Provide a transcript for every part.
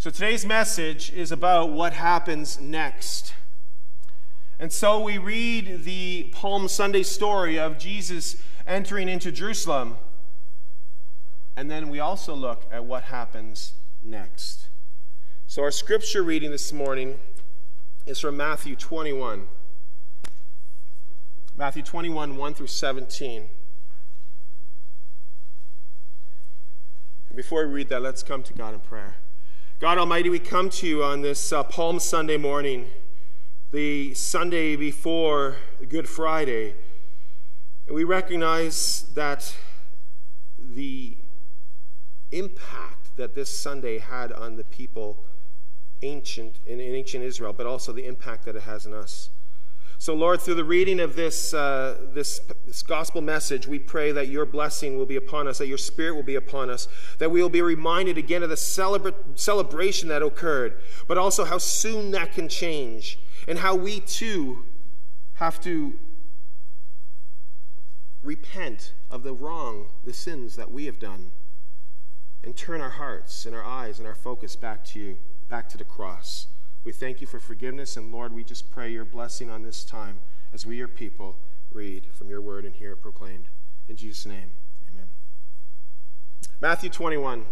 So today's message is about what happens next. And so we read the Palm Sunday story of Jesus entering into Jerusalem. And then we also look at what happens next. So our scripture reading this morning is from Matthew 21. Matthew 21, 1 through 17. And before we read that, let's come to God in prayer. God Almighty, we come to you on this uh, Palm Sunday morning, the Sunday before Good Friday. And we recognize that the impact that this Sunday had on the people ancient in, in ancient Israel, but also the impact that it has on us. So, Lord, through the reading of this, uh, this, this, gospel message, we pray that your blessing will be upon us, that your spirit will be upon us, that we will be reminded again of the celebra- celebration that occurred, but also how soon that can change, and how we too have to repent of the wrong, the sins that we have done, and turn our hearts and our eyes and our focus back to you, back to the cross. We thank you for forgiveness, and Lord, we just pray your blessing on this time as we, your people, read from your word and hear it proclaimed. In Jesus' name, amen. Matthew 21.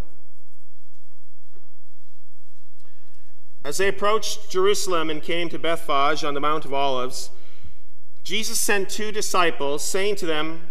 As they approached Jerusalem and came to Bethphage on the Mount of Olives, Jesus sent two disciples, saying to them,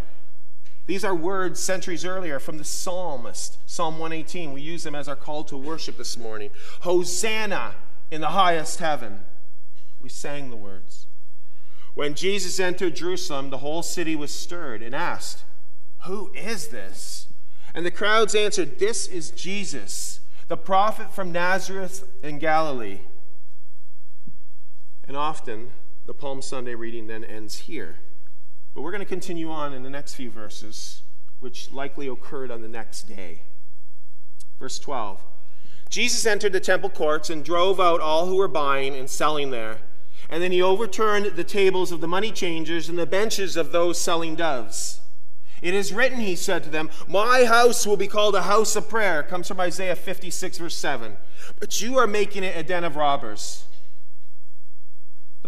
These are words centuries earlier from the psalmist, Psalm 118. We use them as our call to worship this morning. Hosanna in the highest heaven. We sang the words. When Jesus entered Jerusalem, the whole city was stirred and asked, Who is this? And the crowds answered, This is Jesus, the prophet from Nazareth in Galilee. And often, the Palm Sunday reading then ends here. But we're going to continue on in the next few verses, which likely occurred on the next day. Verse 12 Jesus entered the temple courts and drove out all who were buying and selling there. And then he overturned the tables of the money changers and the benches of those selling doves. It is written, he said to them, My house will be called a house of prayer. Comes from Isaiah 56, verse 7. But you are making it a den of robbers.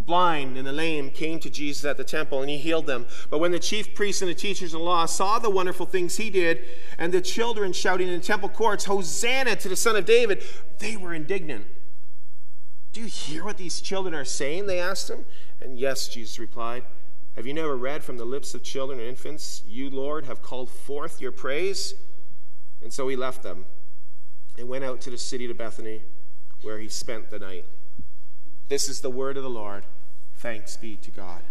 The blind and the lame came to Jesus at the temple, and he healed them. But when the chief priests and the teachers of law saw the wonderful things he did, and the children shouting in the temple courts, Hosanna to the Son of David, they were indignant. Do you hear what these children are saying? They asked him. And yes, Jesus replied. Have you never read from the lips of children and infants, You, Lord, have called forth your praise? And so he left them and went out to the city to Bethany, where he spent the night. This is the word of the Lord. Thanks be to God.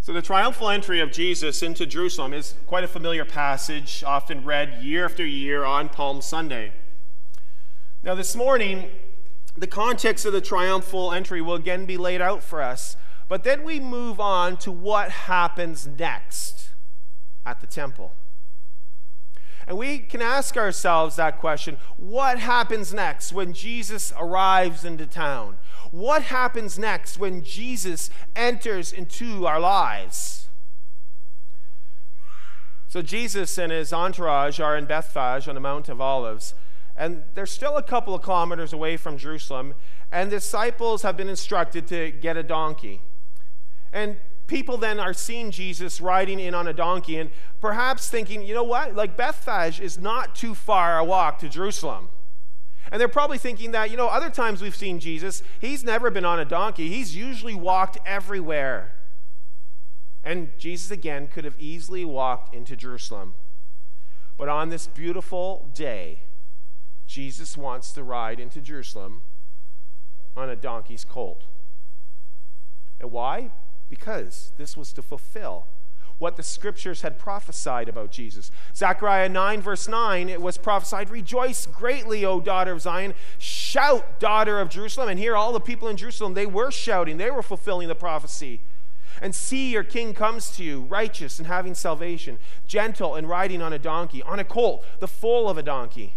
So, the triumphal entry of Jesus into Jerusalem is quite a familiar passage, often read year after year on Palm Sunday. Now, this morning, the context of the triumphal entry will again be laid out for us, but then we move on to what happens next at the temple. And we can ask ourselves that question what happens next when Jesus arrives into town? What happens next when Jesus enters into our lives? So, Jesus and his entourage are in Bethphage on the Mount of Olives, and they're still a couple of kilometers away from Jerusalem, and the disciples have been instructed to get a donkey. And people then are seeing Jesus riding in on a donkey and perhaps thinking, you know what? Like Bethphage is not too far a walk to Jerusalem. And they're probably thinking that, you know, other times we've seen Jesus, he's never been on a donkey. He's usually walked everywhere. And Jesus, again, could have easily walked into Jerusalem. But on this beautiful day, Jesus wants to ride into Jerusalem on a donkey's colt. And why? Because this was to fulfill what the scriptures had prophesied about Jesus. Zechariah 9, verse 9, it was prophesied, Rejoice greatly, O daughter of Zion. Shout, daughter of Jerusalem. And here, all the people in Jerusalem, they were shouting, they were fulfilling the prophecy. And see, your king comes to you, righteous and having salvation, gentle and riding on a donkey, on a colt, the foal of a donkey.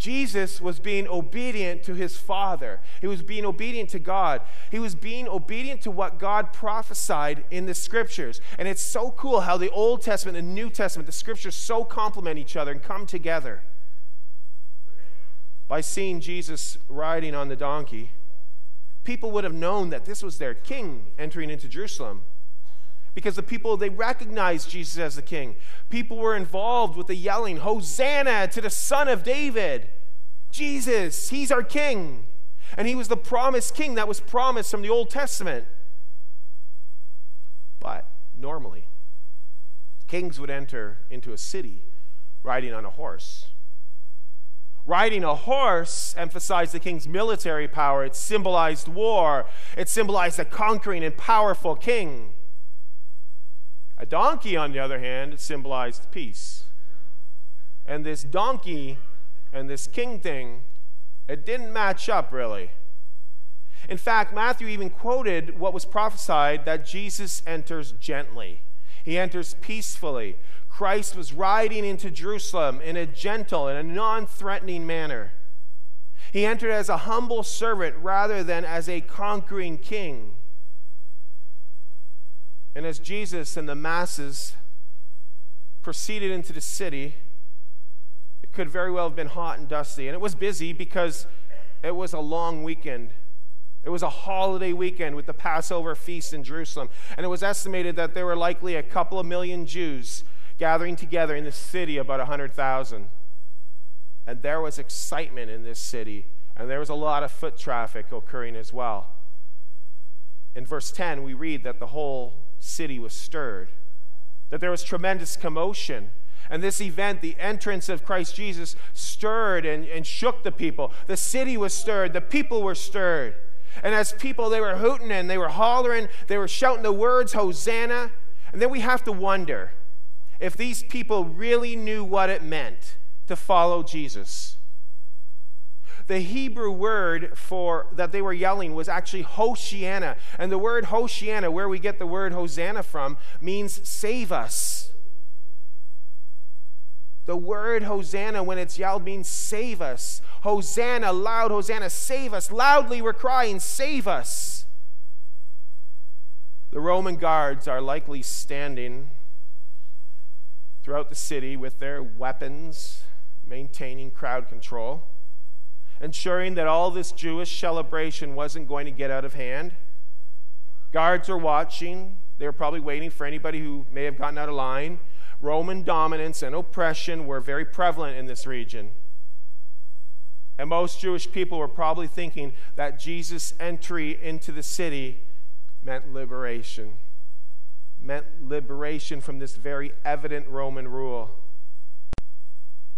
Jesus was being obedient to his Father. He was being obedient to God. He was being obedient to what God prophesied in the scriptures. And it's so cool how the Old Testament and New Testament, the scriptures so complement each other and come together. By seeing Jesus riding on the donkey, people would have known that this was their king entering into Jerusalem because the people they recognized Jesus as the king. People were involved with the yelling, "Hosanna to the son of David." Jesus, he's our king. And he was the promised king that was promised from the Old Testament. But normally, kings would enter into a city riding on a horse. Riding a horse emphasized the king's military power. It symbolized war. It symbolized a conquering and powerful king. Donkey, on the other hand, symbolized peace. And this donkey and this king thing, it didn't match up really. In fact, Matthew even quoted what was prophesied that Jesus enters gently. He enters peacefully. Christ was riding into Jerusalem in a gentle and a non threatening manner. He entered as a humble servant rather than as a conquering king. And as Jesus and the masses proceeded into the city, it could very well have been hot and dusty. And it was busy because it was a long weekend. It was a holiday weekend with the Passover feast in Jerusalem. And it was estimated that there were likely a couple of million Jews gathering together in the city, about 100,000. And there was excitement in this city, and there was a lot of foot traffic occurring as well. In verse 10, we read that the whole city was stirred, that there was tremendous commotion. And this event, the entrance of Christ Jesus, stirred and, and shook the people. The city was stirred, the people were stirred. And as people, they were hooting and they were hollering, they were shouting the words, Hosanna. And then we have to wonder if these people really knew what it meant to follow Jesus. The Hebrew word for that they were yelling was actually Hoshiana. And the word Hoshiana, where we get the word Hosanna from, means save us. The word Hosanna, when it's yelled, means save us. Hosanna, loud Hosanna, save us. Loudly we're crying, save us. The Roman guards are likely standing throughout the city with their weapons, maintaining crowd control ensuring that all this Jewish celebration wasn't going to get out of hand. Guards are watching. They were probably waiting for anybody who may have gotten out of line. Roman dominance and oppression were very prevalent in this region. And most Jewish people were probably thinking that Jesus' entry into the city meant liberation, meant liberation from this very evident Roman rule.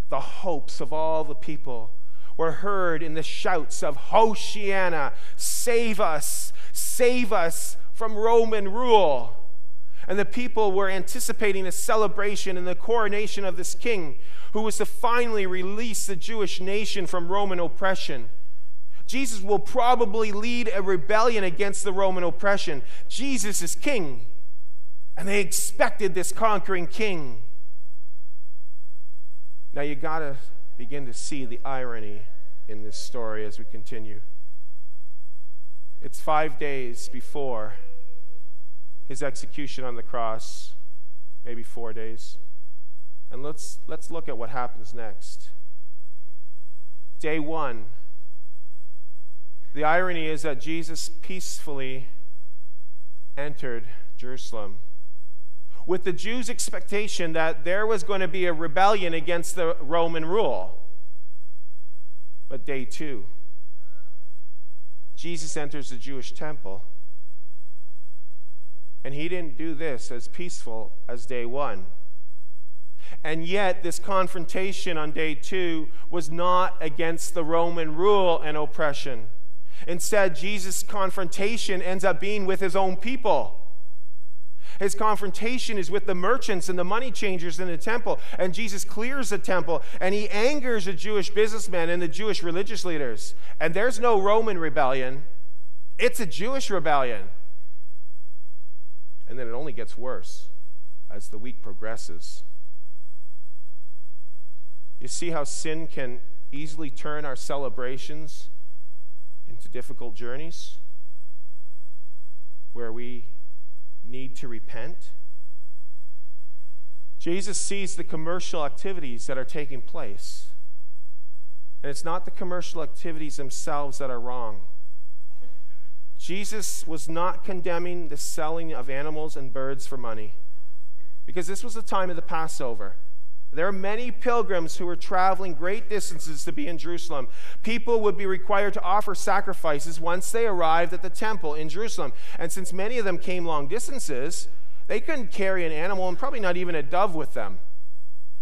The hopes of all the people were heard in the shouts of Hoshiana, save us, save us from Roman rule. And the people were anticipating a celebration and the coronation of this king who was to finally release the Jewish nation from Roman oppression. Jesus will probably lead a rebellion against the Roman oppression. Jesus is king, and they expected this conquering king. Now you got to begin to see the irony in this story as we continue. It's five days before his execution on the cross, maybe four days. And let's, let's look at what happens next. Day one. The irony is that Jesus peacefully entered Jerusalem with the Jews' expectation that there was going to be a rebellion against the Roman rule. But day two, Jesus enters the Jewish temple. And he didn't do this as peaceful as day one. And yet, this confrontation on day two was not against the Roman rule and oppression. Instead, Jesus' confrontation ends up being with his own people. His confrontation is with the merchants and the money changers in the temple. And Jesus clears the temple and he angers the Jewish businessmen and the Jewish religious leaders. And there's no Roman rebellion, it's a Jewish rebellion. And then it only gets worse as the week progresses. You see how sin can easily turn our celebrations into difficult journeys where we need to repent. Jesus sees the commercial activities that are taking place. And it's not the commercial activities themselves that are wrong. Jesus was not condemning the selling of animals and birds for money because this was the time of the Passover. There are many pilgrims who were traveling great distances to be in Jerusalem. People would be required to offer sacrifices once they arrived at the temple in Jerusalem. And since many of them came long distances, they couldn't carry an animal and probably not even a dove with them.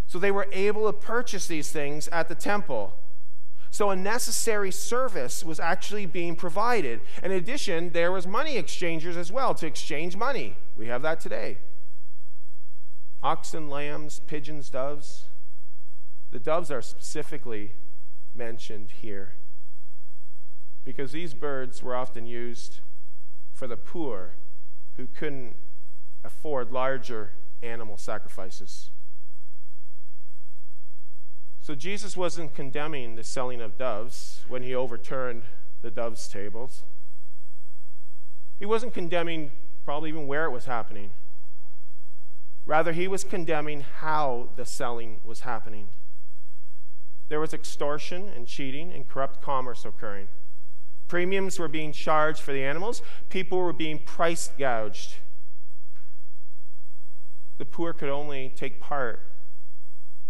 So they were able to purchase these things at the temple. So a necessary service was actually being provided. In addition, there was money exchangers as well to exchange money. We have that today oxen, lambs, pigeons, doves. The doves are specifically mentioned here because these birds were often used for the poor who couldn't afford larger animal sacrifices. So Jesus wasn't condemning the selling of doves when he overturned the doves' tables. He wasn't condemning probably even where it was happening. Rather, he was condemning how the selling was happening. There was extortion and cheating and corrupt commerce occurring. Premiums were being charged for the animals, people were being price gouged. The poor could only take part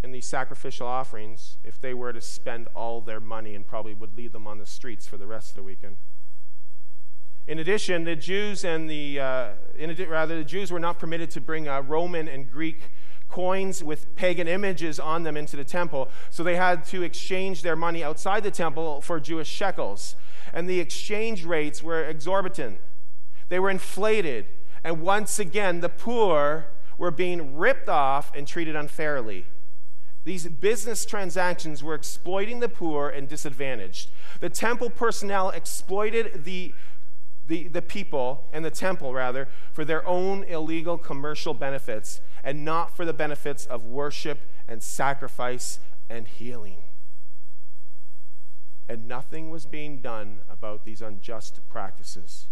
in these sacrificial offerings if they were to spend all their money and probably would leave them on the streets for the rest of the weekend. In addition, the Jews and the uh, in, rather the Jews were not permitted to bring uh, Roman and Greek coins with pagan images on them into the temple, so they had to exchange their money outside the temple for Jewish shekels, and the exchange rates were exorbitant. They were inflated, and once again, the poor were being ripped off and treated unfairly. These business transactions were exploiting the poor and disadvantaged. The temple personnel exploited the the, the people and the temple, rather, for their own illegal commercial benefits and not for the benefits of worship and sacrifice and healing. And nothing was being done about these unjust practices.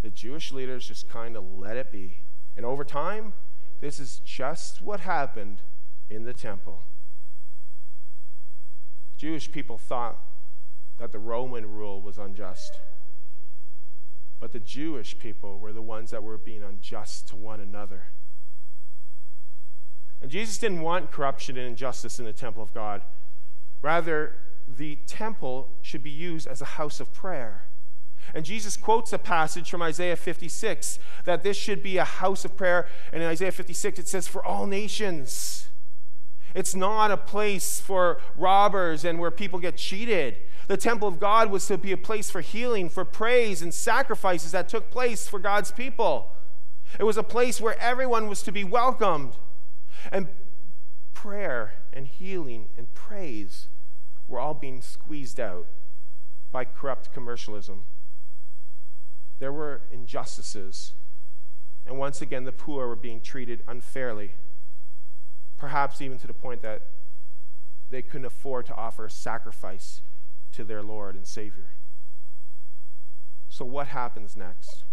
The Jewish leaders just kind of let it be. And over time, this is just what happened in the temple. Jewish people thought that the Roman rule was unjust. But the Jewish people were the ones that were being unjust to one another. And Jesus didn't want corruption and injustice in the temple of God. Rather, the temple should be used as a house of prayer. And Jesus quotes a passage from Isaiah 56 that this should be a house of prayer. And in Isaiah 56, it says, For all nations. It's not a place for robbers and where people get cheated. The temple of God was to be a place for healing, for praise, and sacrifices that took place for God's people. It was a place where everyone was to be welcomed. And prayer and healing and praise were all being squeezed out by corrupt commercialism. There were injustices, and once again, the poor were being treated unfairly, perhaps even to the point that they couldn't afford to offer a sacrifice to their Lord and Savior. So, what happens next?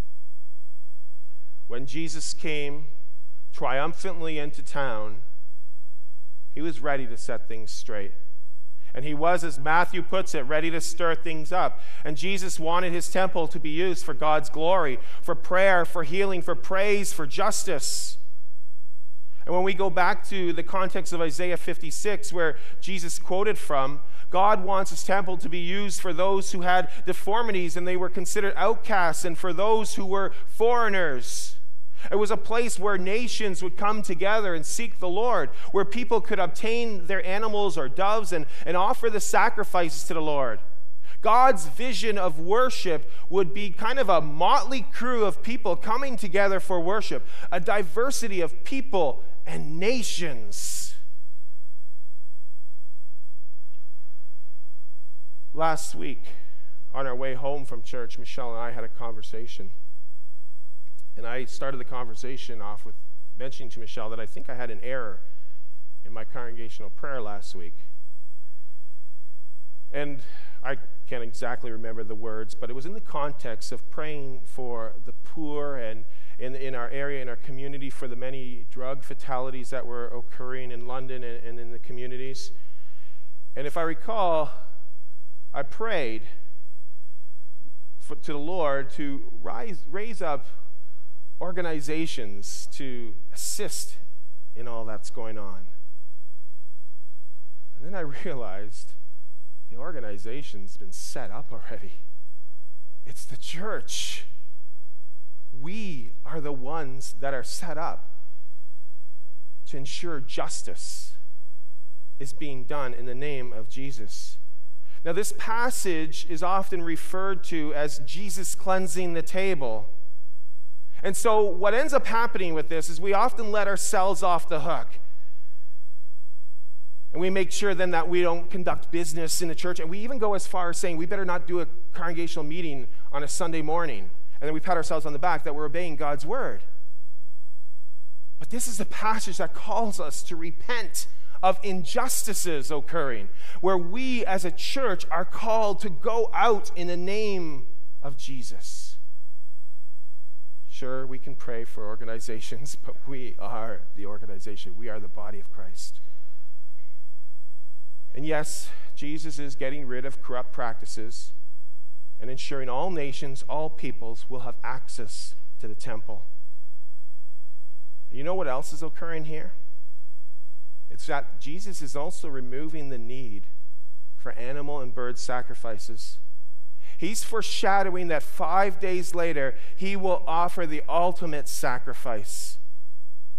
When Jesus came triumphantly into town, he was ready to set things straight. And he was, as Matthew puts it, ready to stir things up. And Jesus wanted his temple to be used for God's glory, for prayer, for healing, for praise, for justice. And when we go back to the context of Isaiah 56, where Jesus quoted from, God wants his temple to be used for those who had deformities and they were considered outcasts, and for those who were foreigners. It was a place where nations would come together and seek the Lord, where people could obtain their animals or doves and, and offer the sacrifices to the Lord. God's vision of worship would be kind of a motley crew of people coming together for worship, a diversity of people and nations. Last week, on our way home from church, Michelle and I had a conversation. And I started the conversation off with mentioning to Michelle that I think I had an error in my congregational prayer last week. And I can't exactly remember the words, but it was in the context of praying for the poor and in, in our area, in our community, for the many drug fatalities that were occurring in London and, and in the communities. And if I recall, I prayed for, to the Lord to rise, raise up organizations to assist in all that's going on. And then I realized the organization's been set up already. It's the church. We are the ones that are set up to ensure justice is being done in the name of Jesus. Now, this passage is often referred to as Jesus cleansing the table. And so, what ends up happening with this is we often let ourselves off the hook. And we make sure then that we don't conduct business in the church. And we even go as far as saying we better not do a congregational meeting on a Sunday morning. And then we pat ourselves on the back that we're obeying God's word. But this is a passage that calls us to repent of injustices occurring, where we as a church are called to go out in the name of Jesus. Sure, we can pray for organizations, but we are the organization. We are the body of Christ. And yes, Jesus is getting rid of corrupt practices and ensuring all nations, all peoples will have access to the temple. You know what else is occurring here? It's that Jesus is also removing the need for animal and bird sacrifices He's foreshadowing that five days later, he will offer the ultimate sacrifice.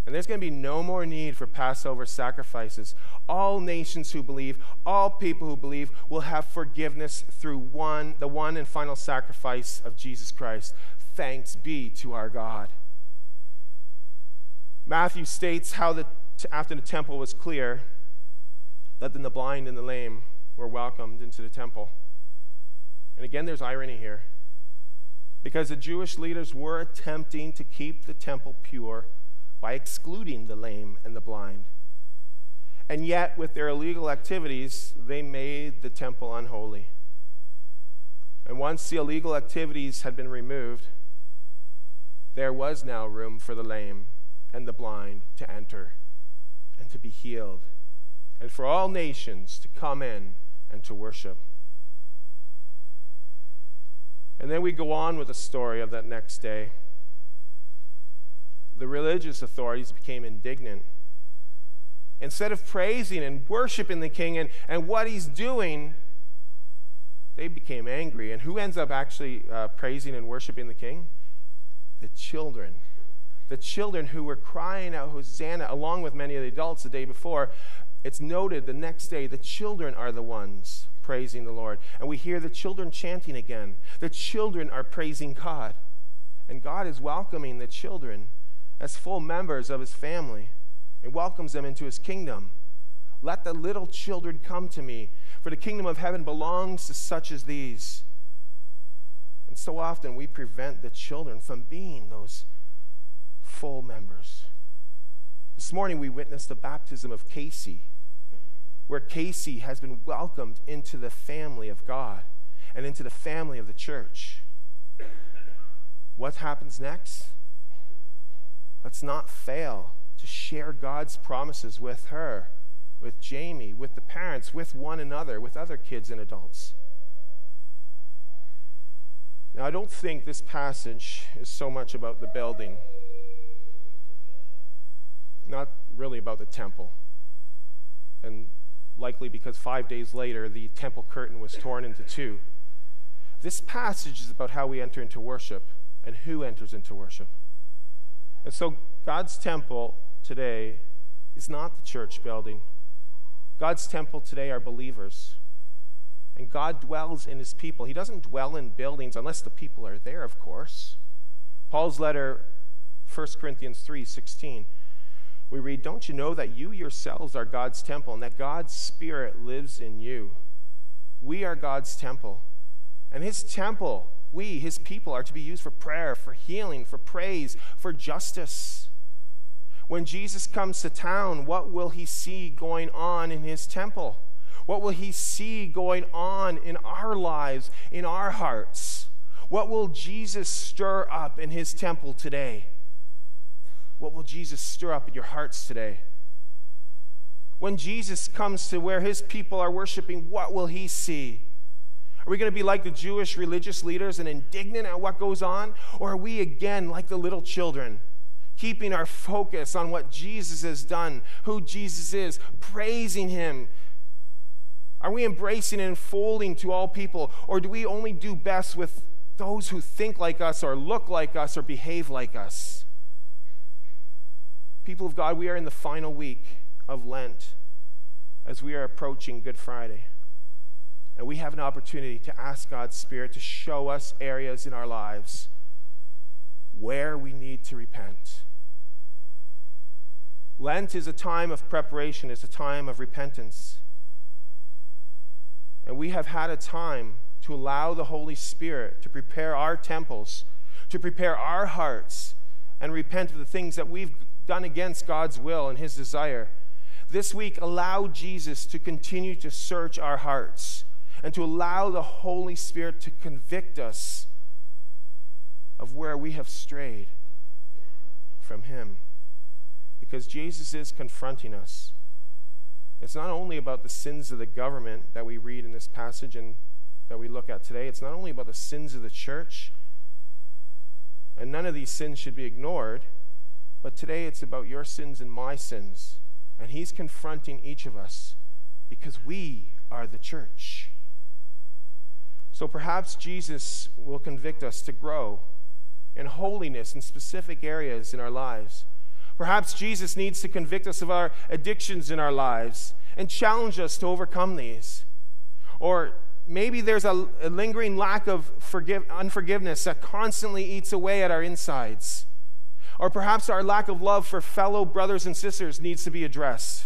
And there's going to be no more need for Passover sacrifices. All nations who believe, all people who believe, will have forgiveness through one, the one and final sacrifice of Jesus Christ. Thanks be to our God. Matthew states how the, after the temple was clear, that then the blind and the lame were welcomed into the temple. And again, there's irony here. Because the Jewish leaders were attempting to keep the temple pure by excluding the lame and the blind. And yet, with their illegal activities, they made the temple unholy. And once the illegal activities had been removed, there was now room for the lame and the blind to enter and to be healed, and for all nations to come in and to worship. And then we go on with the story of that next day. The religious authorities became indignant. Instead of praising and worshiping the king and, and what he's doing, they became angry. And who ends up actually uh, praising and worshiping the king? The children. The children who were crying out Hosanna along with many of the adults the day before. It's noted the next day the children are the ones praising the Lord. And we hear the children chanting again. The children are praising God. And God is welcoming the children as full members of his family and welcomes them into his kingdom. Let the little children come to me, for the kingdom of heaven belongs to such as these. And so often we prevent the children from being those full members. This morning we witnessed the baptism of Casey where Casey has been welcomed into the family of God and into the family of the church. What happens next? Let's not fail to share God's promises with her, with Jamie, with the parents, with one another, with other kids and adults. Now, I don't think this passage is so much about the building, not really about the temple. And likely because five days later the temple curtain was torn into two. This passage is about how we enter into worship and who enters into worship. And so God's temple today is not the church building. God's temple today are believers. And God dwells in his people. He doesn't dwell in buildings unless the people are there, of course. Paul's letter, 1 Corinthians 3 16, we read, Don't you know that you yourselves are God's temple and that God's Spirit lives in you? We are God's temple. And his temple, we, his people, are to be used for prayer, for healing, for praise, for justice. When Jesus comes to town, what will he see going on in his temple? What will he see going on in our lives, in our hearts? What will Jesus stir up in his temple today? What will Jesus stir up in your hearts today? When Jesus comes to where his people are worshiping, what will he see? Are we going to be like the Jewish religious leaders and indignant at what goes on? Or are we again like the little children, keeping our focus on what Jesus has done, who Jesus is, praising him? Are we embracing and unfolding to all people? Or do we only do best with those who think like us, or look like us, or behave like us? People of God, we are in the final week of Lent as we are approaching Good Friday. And we have an opportunity to ask God's Spirit to show us areas in our lives where we need to repent. Lent is a time of preparation, it's a time of repentance. And we have had a time to allow the Holy Spirit to prepare our temples, to prepare our hearts, and repent of the things that we've done against God's will and His desire. This week, allow Jesus to continue to search our hearts and to allow the Holy Spirit to convict us of where we have strayed from Him. Because Jesus is confronting us. It's not only about the sins of the government that we read in this passage and that we look at today, it's not only about the sins of the church, and none of these sins should be ignored, but today it's about your sins and my sins. And He's confronting each of us because we are the church. So perhaps Jesus will convict us to grow in holiness in specific areas in our lives. Perhaps Jesus needs to convict us of our addictions in our lives and challenge us to overcome these. Or maybe there's a, a lingering lack of forgive, unforgiveness that constantly eats away at our insides. Or perhaps our lack of love for fellow brothers and sisters needs to be addressed.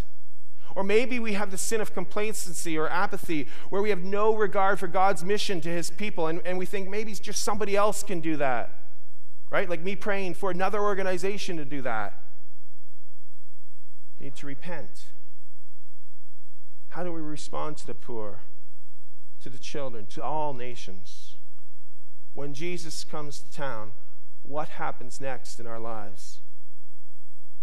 Or maybe we have the sin of complacency or apathy where we have no regard for God's mission to his people and, and we think maybe just somebody else can do that. Right? Like me praying for another organization to do that. We need to repent. How do we respond to the poor, to the children, to all nations? When Jesus comes to town, what happens next in our lives?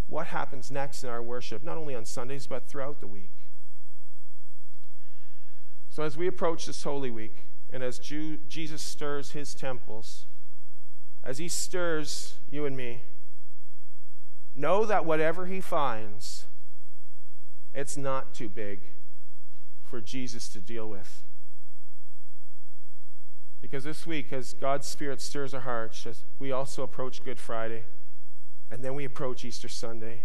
what happens next in our worship, not only on Sundays, but throughout the week. So, as we approach this Holy Week, and as Jew, Jesus stirs his temples, as he stirs you and me, know that whatever he finds, it's not too big for Jesus to deal with. Because this week, as God's Spirit stirs our hearts, we also approach Good Friday, and then we approach Easter Sunday.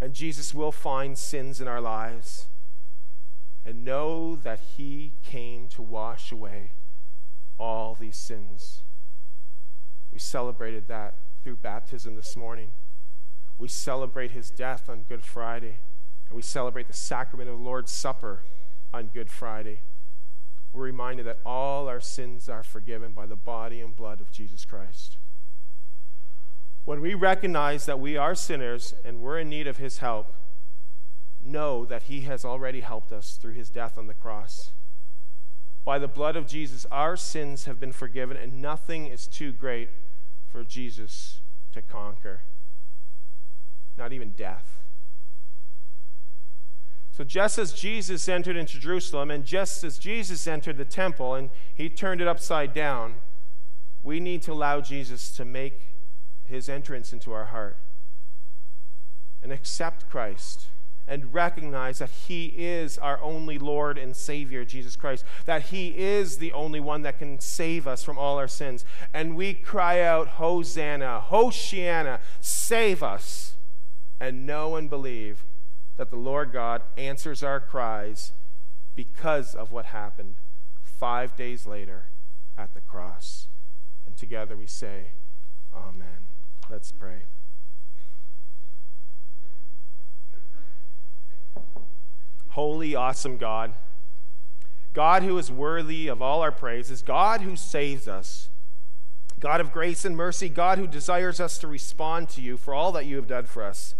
And Jesus will find sins in our lives. And know that He came to wash away all these sins. We celebrated that through baptism this morning. We celebrate His death on Good Friday. And we celebrate the sacrament of the Lord's Supper on Good Friday. We're reminded that all our sins are forgiven by the body and blood of Jesus Christ. When we recognize that we are sinners and we're in need of His help, know that He has already helped us through His death on the cross. By the blood of Jesus, our sins have been forgiven, and nothing is too great for Jesus to conquer. Not even death. So, just as Jesus entered into Jerusalem, and just as Jesus entered the temple and he turned it upside down, we need to allow Jesus to make his entrance into our heart and accept Christ and recognize that He is our only Lord and Savior, Jesus Christ, that He is the only one that can save us from all our sins. And we cry out, Hosanna, Hoshiana, save us, and know and believe that the Lord God answers our cries because of what happened five days later at the cross. And together we say, Amen. Let's pray. Holy, awesome God, God who is worthy of all our praises, God who saves us, God of grace and mercy, God who desires us to respond to you for all that you have done for us.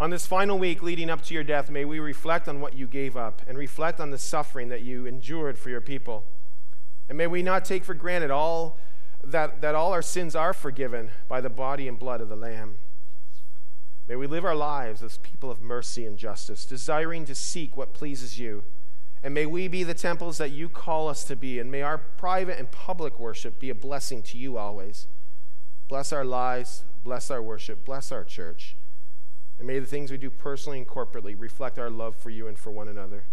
On this final week leading up to your death, may we reflect on what you gave up and reflect on the suffering that you endured for your people. And may we not take for granted all that, that all our sins are forgiven by the body and blood of the Lamb. May we live our lives as people of mercy and justice, desiring to seek what pleases you. And may we be the temples that you call us to be, and may our private and public worship be a blessing to you always. Bless our lives, bless our worship, bless our church. And may the things we do personally and corporately reflect our love for you and for one another.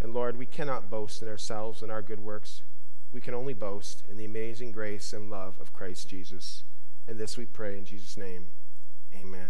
And Lord, we cannot boast in ourselves and our good works. We can only boast in the amazing grace and love of Christ Jesus. And this we pray in Jesus' name. Amen.